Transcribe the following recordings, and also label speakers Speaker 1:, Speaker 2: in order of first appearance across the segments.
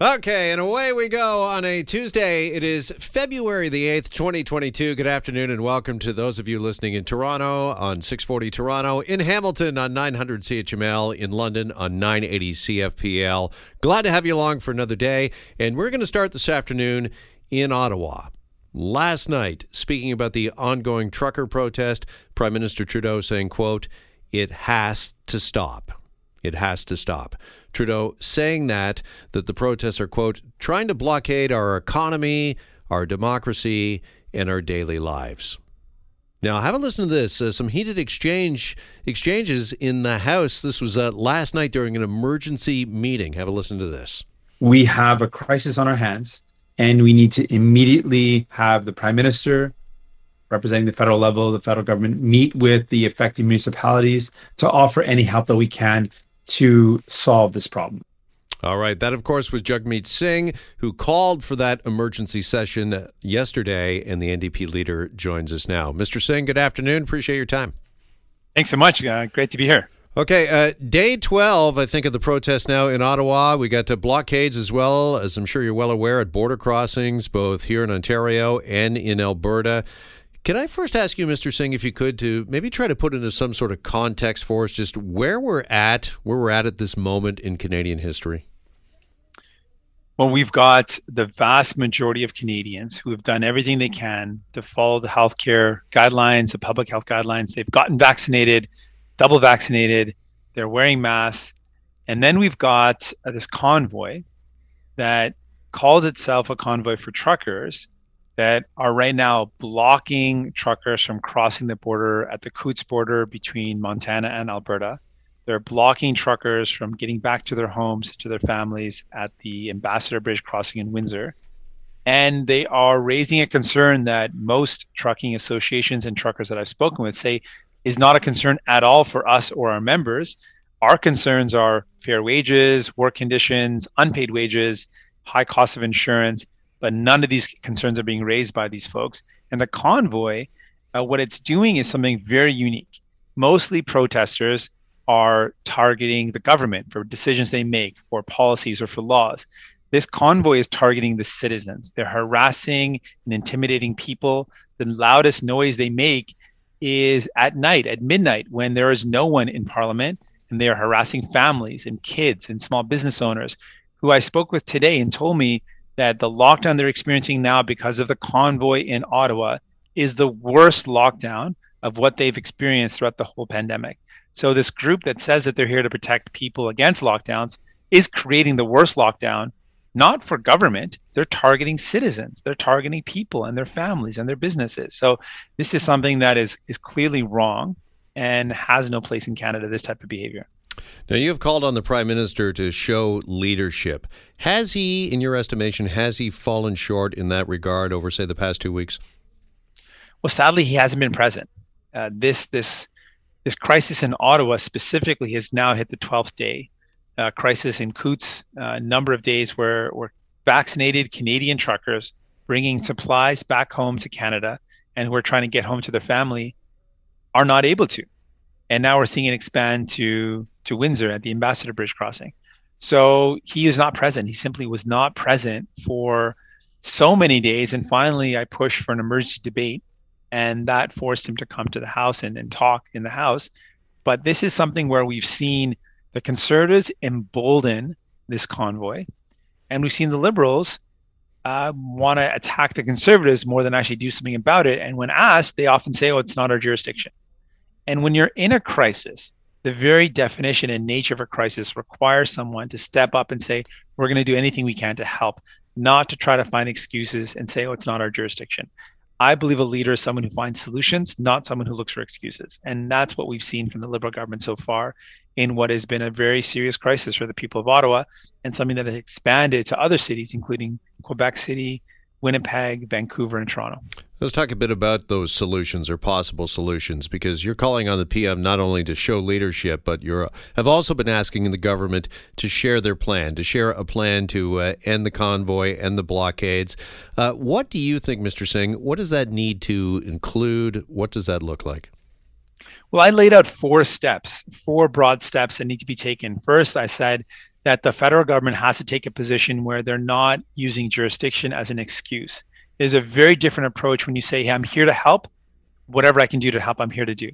Speaker 1: Okay, and away we go on a Tuesday. It is February the 8th, 2022. Good afternoon, and welcome to those of you listening in Toronto on 640 Toronto, in Hamilton on 900 CHML, in London on 980 CFPL. Glad to have you along for another day, and we're going to start this afternoon in Ottawa. Last night, speaking about the ongoing trucker protest, Prime Minister Trudeau saying, quote, it has to stop. It has to stop. Trudeau saying that that the protests are quote trying to blockade our economy, our democracy, and our daily lives. Now, have a listen to this. Uh, some heated exchange exchanges in the House. This was uh, last night during an emergency meeting. Have a listen to this.
Speaker 2: We have a crisis on our hands, and we need to immediately have the Prime Minister, representing the federal level, the federal government, meet with the affected municipalities to offer any help that we can to solve this problem.
Speaker 1: All right. That, of course, was Jagmeet Singh, who called for that emergency session yesterday, and the NDP leader joins us now. Mr. Singh, good afternoon. Appreciate your time.
Speaker 3: Thanks so much. Uh, great to be here.
Speaker 1: Okay, uh, day 12, I think, of the protest now in Ottawa. We got to blockades as well, as I'm sure you're well aware, at border crossings, both here in Ontario and in Alberta. Can I first ask you, Mr. Singh, if you could, to maybe try to put into some sort of context for us just where we're at, where we're at at this moment in Canadian history?
Speaker 3: Well, we've got the vast majority of Canadians who have done everything they can to follow the healthcare guidelines, the public health guidelines. They've gotten vaccinated, double vaccinated, they're wearing masks. And then we've got uh, this convoy that calls itself a convoy for truckers that are right now blocking truckers from crossing the border at the Coutts border between Montana and Alberta. They're blocking truckers from getting back to their homes, to their families at the Ambassador Bridge crossing in Windsor. And they are raising a concern that most trucking associations and truckers that I've spoken with say is not a concern at all for us or our members. Our concerns are fair wages, work conditions, unpaid wages, high cost of insurance, but none of these concerns are being raised by these folks. And the convoy, uh, what it's doing is something very unique. Mostly protesters are targeting the government for decisions they make, for policies or for laws. This convoy is targeting the citizens. They're harassing and intimidating people. The loudest noise they make is at night, at midnight, when there is no one in parliament, and they are harassing families and kids and small business owners who I spoke with today and told me that the lockdown they're experiencing now because of the convoy in Ottawa is the worst lockdown of what they've experienced throughout the whole pandemic. So this group that says that they're here to protect people against lockdowns is creating the worst lockdown not for government. They're targeting citizens. They're targeting people and their families and their businesses. So this is something that is is clearly wrong and has no place in canada this type of behavior
Speaker 1: now, you have called on the Prime Minister to show leadership. Has he, in your estimation, has he fallen short in that regard over, say, the past two weeks?
Speaker 3: Well, sadly, he hasn't been present. Uh, this this this crisis in Ottawa specifically has now hit the 12th day. Uh, crisis in Coutts, a uh, number of days where, where vaccinated Canadian truckers bringing supplies back home to Canada and who are trying to get home to their family are not able to and now we're seeing it expand to to Windsor at the Ambassador Bridge crossing. So he is not present. He simply was not present for so many days. And finally, I pushed for an emergency debate, and that forced him to come to the House and, and talk in the House. But this is something where we've seen the Conservatives embolden this convoy, and we've seen the Liberals uh, want to attack the Conservatives more than actually do something about it. And when asked, they often say, "Oh, it's not our jurisdiction." And when you're in a crisis, the very definition and nature of a crisis requires someone to step up and say, we're going to do anything we can to help, not to try to find excuses and say, oh, it's not our jurisdiction. I believe a leader is someone who finds solutions, not someone who looks for excuses. And that's what we've seen from the Liberal government so far in what has been a very serious crisis for the people of Ottawa and something that has expanded to other cities, including Quebec City, Winnipeg, Vancouver, and Toronto.
Speaker 1: Let's talk a bit about those solutions or possible solutions because you're calling on the PM not only to show leadership, but you have also been asking the government to share their plan, to share a plan to uh, end the convoy and the blockades. Uh, what do you think, Mr. Singh? What does that need to include? What does that look like?
Speaker 3: Well, I laid out four steps, four broad steps that need to be taken. First, I said that the federal government has to take a position where they're not using jurisdiction as an excuse. There's a very different approach when you say, hey, I'm here to help. Whatever I can do to help, I'm here to do.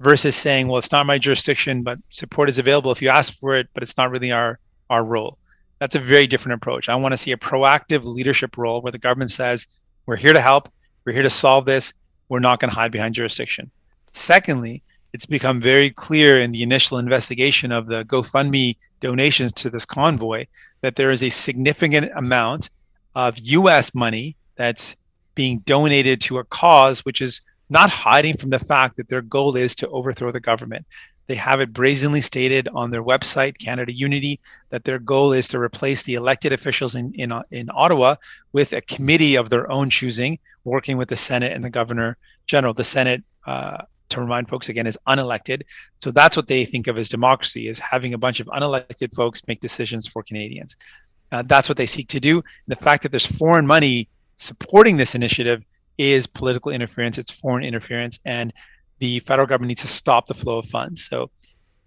Speaker 3: Versus saying, well, it's not my jurisdiction, but support is available if you ask for it, but it's not really our, our role. That's a very different approach. I want to see a proactive leadership role where the government says, we're here to help, we're here to solve this, we're not going to hide behind jurisdiction. Secondly, it's become very clear in the initial investigation of the GoFundMe donations to this convoy that there is a significant amount of US money that's being donated to a cause which is not hiding from the fact that their goal is to overthrow the government. They have it brazenly stated on their website, Canada Unity, that their goal is to replace the elected officials in, in, in Ottawa with a committee of their own choosing, working with the Senate and the Governor General. The Senate uh, to remind folks again is unelected. So that's what they think of as democracy is having a bunch of unelected folks make decisions for canadians. Uh, that's what they seek to do. The fact that there's foreign money supporting this initiative is political interference. It's foreign interference and the federal government needs to stop the flow of funds. So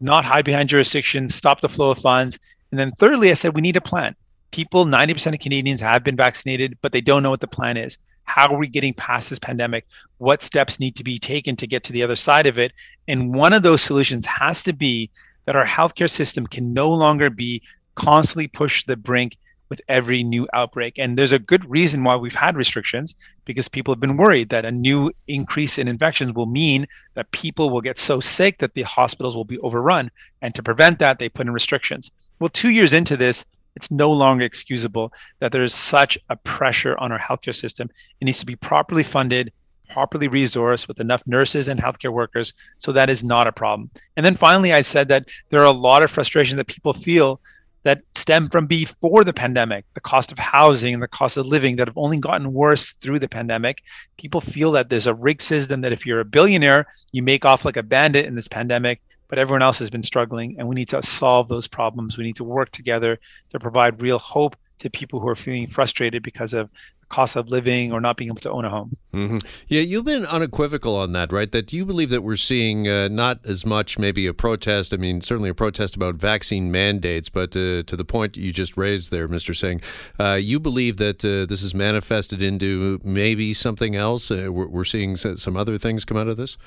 Speaker 3: not hide behind jurisdiction stop the flow of funds. And then thirdly i said we need a plan. People 90% of canadians have been vaccinated but they don't know what the plan is how are we getting past this pandemic? What steps need to be taken to get to the other side of it? And one of those solutions has to be that our healthcare system can no longer be constantly pushed to the brink with every new outbreak. And there's a good reason why we've had restrictions because people have been worried that a new increase in infections will mean that people will get so sick that the hospitals will be overrun. And to prevent that, they put in restrictions. Well, two years into this, it's no longer excusable that there's such a pressure on our healthcare system. It needs to be properly funded, properly resourced with enough nurses and healthcare workers. So that is not a problem. And then finally, I said that there are a lot of frustrations that people feel that stem from before the pandemic, the cost of housing and the cost of living that have only gotten worse through the pandemic. People feel that there's a rigged system that if you're a billionaire, you make off like a bandit in this pandemic but everyone else has been struggling and we need to solve those problems we need to work together to provide real hope to people who are feeling frustrated because of the cost of living or not being able to own a home.
Speaker 1: Mm-hmm. Yeah, you've been unequivocal on that, right? That you believe that we're seeing uh, not as much maybe a protest. I mean, certainly a protest about vaccine mandates, but uh, to the point you just raised there, Mr. Singh, uh, you believe that uh, this is manifested into maybe something else. Uh, we're, we're seeing some other things come out of this.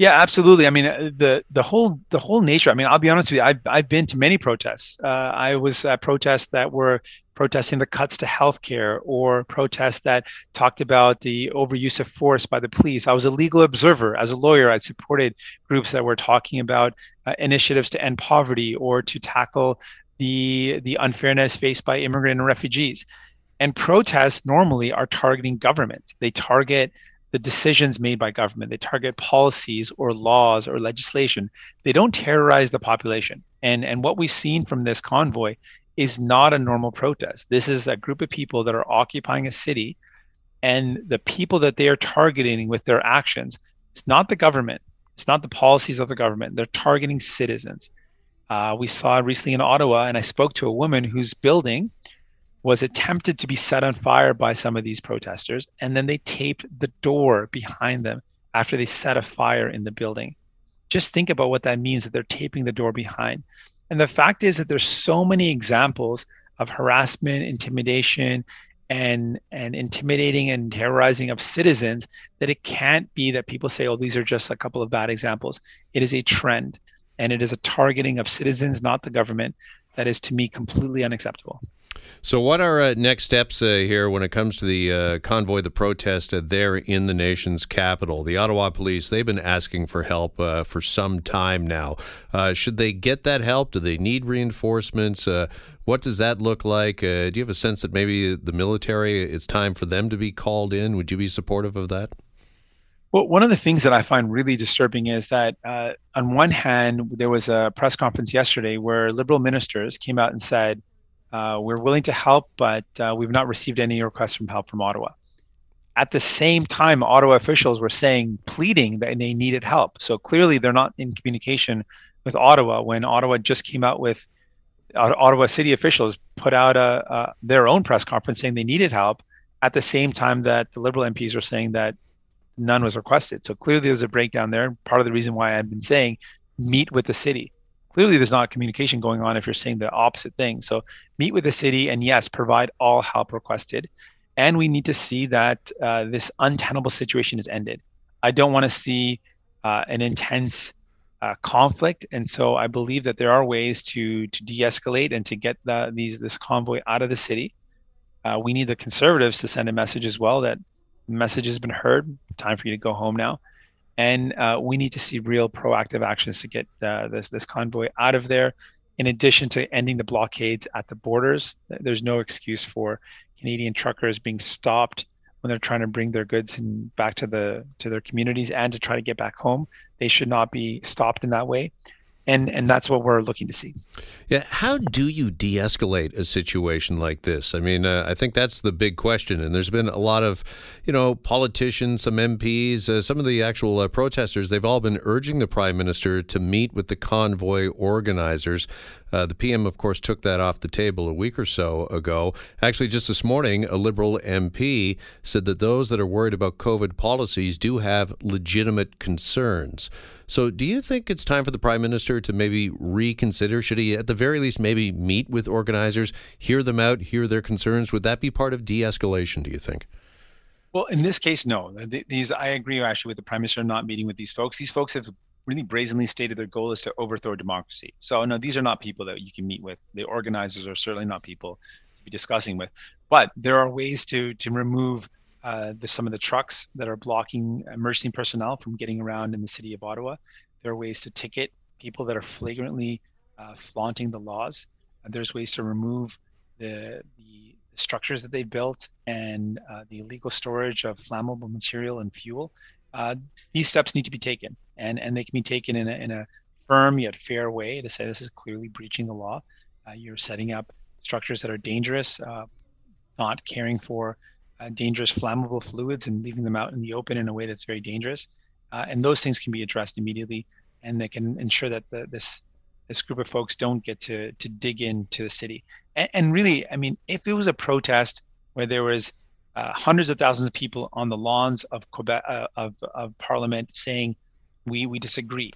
Speaker 3: Yeah, absolutely. I mean, uh, the the whole the whole nature. I mean, I'll be honest with you. I've I've been to many protests. Uh, I was at protests that were protesting the cuts to healthcare, or protests that talked about the overuse of force by the police. I was a legal observer as a lawyer. I supported groups that were talking about uh, initiatives to end poverty or to tackle the the unfairness faced by immigrant and refugees. And protests normally are targeting government. They target the decisions made by government. They target policies or laws or legislation. They don't terrorize the population. And, and what we've seen from this convoy is not a normal protest. This is a group of people that are occupying a city, and the people that they are targeting with their actions, it's not the government, it's not the policies of the government. They're targeting citizens. Uh, we saw recently in Ottawa, and I spoke to a woman whose building was attempted to be set on fire by some of these protesters, and then they taped the door behind them after they set a fire in the building. Just think about what that means that they're taping the door behind. And the fact is that there's so many examples of harassment, intimidation, and and intimidating and terrorizing of citizens that it can't be that people say, oh, these are just a couple of bad examples. It is a trend, and it is a targeting of citizens, not the government, that is to me completely unacceptable.
Speaker 1: So, what are uh, next steps uh, here when it comes to the uh, convoy, the protest uh, there in the nation's capital? The Ottawa police, they've been asking for help uh, for some time now. Uh, should they get that help? Do they need reinforcements? what does that look like? do you have a sense that maybe the military, it's time for them to be called in? Would you be supportive of that?
Speaker 3: Well, one of the things that I find really disturbing is that, on one hand, there was a press conference yesterday where liberal ministers came out and said, uh, we're willing to help, but uh, we've not received any requests from help from Ottawa. At the same time, Ottawa officials were saying, pleading that they needed help. So clearly, they're not in communication with Ottawa. When Ottawa just came out with uh, Ottawa city officials put out a, a, their own press conference saying they needed help, at the same time that the Liberal MPs were saying that none was requested. So clearly, there's a breakdown there. Part of the reason why I've been saying meet with the city clearly there's not communication going on if you're saying the opposite thing. So meet with the city and yes, provide all help requested. And we need to see that uh, this untenable situation is ended. I don't want to see uh, an intense uh, conflict, and so I believe that there are ways to to de-escalate and to get the, these this convoy out of the city. Uh, we need the conservatives to send a message as well that message has been heard. Time for you to go home now and uh, we need to see real proactive actions to get uh, this this convoy out of there. In addition to ending the blockades at the borders, there's no excuse for Canadian truckers being stopped when they're trying to bring their goods in back to the to their communities and to try to get back home. They should not be stopped in that way and and that's what we're looking to see.
Speaker 1: Yeah, how do you de-escalate a situation like this? I mean, uh, I think that's the big question, and there's been a lot of, you know, politicians, some MPs, uh, some of the actual uh, protesters. They've all been urging the prime minister to meet with the convoy organizers. Uh, the PM, of course, took that off the table a week or so ago. Actually, just this morning, a Liberal MP said that those that are worried about COVID policies do have legitimate concerns. So, do you think it's time for the prime minister to maybe reconsider? Should he, at the very least, maybe meet with organizers, hear them out, hear their concerns? Would that be part of de-escalation? Do you think?
Speaker 3: Well, in this case, no. These, I agree actually with the prime minister not meeting with these folks. These folks have really brazenly stated their goal is to overthrow democracy. So, no, these are not people that you can meet with. The organizers are certainly not people to be discussing with. But there are ways to to remove uh, the, some of the trucks that are blocking emergency personnel from getting around in the city of Ottawa. There are ways to ticket people that are flagrantly uh, flaunting the laws. Uh, there's ways to remove the, the structures that they built and uh, the illegal storage of flammable material and fuel. Uh, these steps need to be taken, and, and they can be taken in a, in a firm yet fair way to say this is clearly breaching the law. you're setting up structures that are dangerous, not caring for uh, dangerous flammable fluids and leaving them out in the open in a way that's very dangerous. Uh, and those things can be addressed immediately, and they can ensure that the, this this group of folks don't get to to dig into the city. And, and really, I mean, if it was a protest where there was uh, hundreds of thousands of people on the lawns of Quebec uh, of of Parliament saying we we disagree,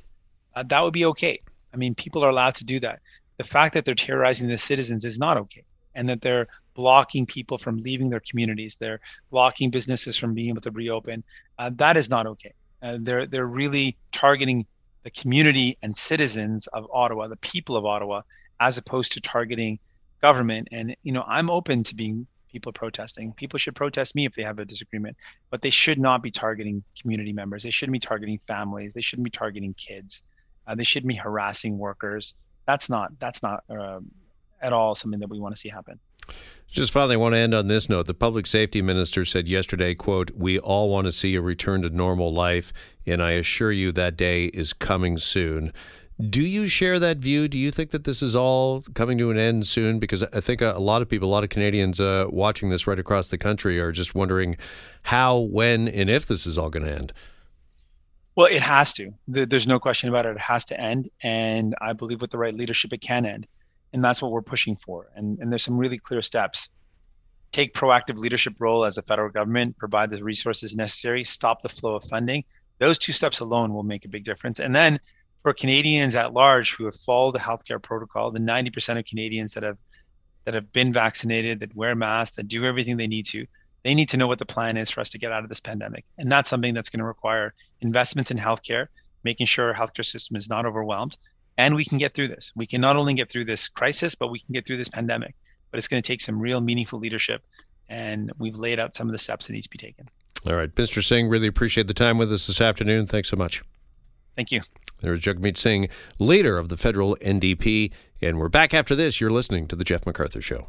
Speaker 3: uh, that would be okay. I mean, people are allowed to do that. The fact that they're terrorizing the citizens is not okay, and that they're blocking people from leaving their communities. They're blocking businesses from being able to reopen. Uh, that is not okay. Uh, they're they're really targeting the community and citizens of Ottawa, the people of Ottawa, as opposed to targeting government. And you know, I'm open to being people protesting. People should protest me if they have a disagreement, but they should not be targeting community members. They shouldn't be targeting families. They shouldn't be targeting kids. Uh, they shouldn't be harassing workers. That's not that's not uh, at all something that we want to see happen.
Speaker 1: Just finally, I want to end on this note. The public safety minister said yesterday, quote, we all want to see a return to normal life, and I assure you that day is coming soon. Do you share that view? Do you think that this is all coming to an end soon? Because I think a, lot of people, a lot of Canadians uh, watching this right across the country are just wondering how, when, and if this is all going to end.
Speaker 3: Well, it has to. There's no question about it. It has to end. And I believe with the right leadership, it can end and that's what we're pushing for. And, and there's some really clear steps. Take proactive leadership role as a federal government, provide the resources necessary, stop the flow of funding. Those two steps alone will make a big difference. And then for Canadians at large who have followed the healthcare protocol, the 90% of Canadians that have that have been vaccinated, that wear masks, that do everything they need to, they need to know what the plan is for us to get out of this pandemic. And that's something that's going to require investments in healthcare, making sure our healthcare system is not overwhelmed, and we can get through this. We can not only get through this crisis, but we can get through this pandemic. But it's going to take some real meaningful leadership, and we've laid out some of the steps that need to be taken.
Speaker 1: All right, Mr. Singh, really appreciate the time with us this afternoon. Thanks so much.
Speaker 3: Thank you.
Speaker 1: There's Jagmeet Singh, leader of the federal NDP, and we're back after this. You're listening to the Jeff McArthur Show.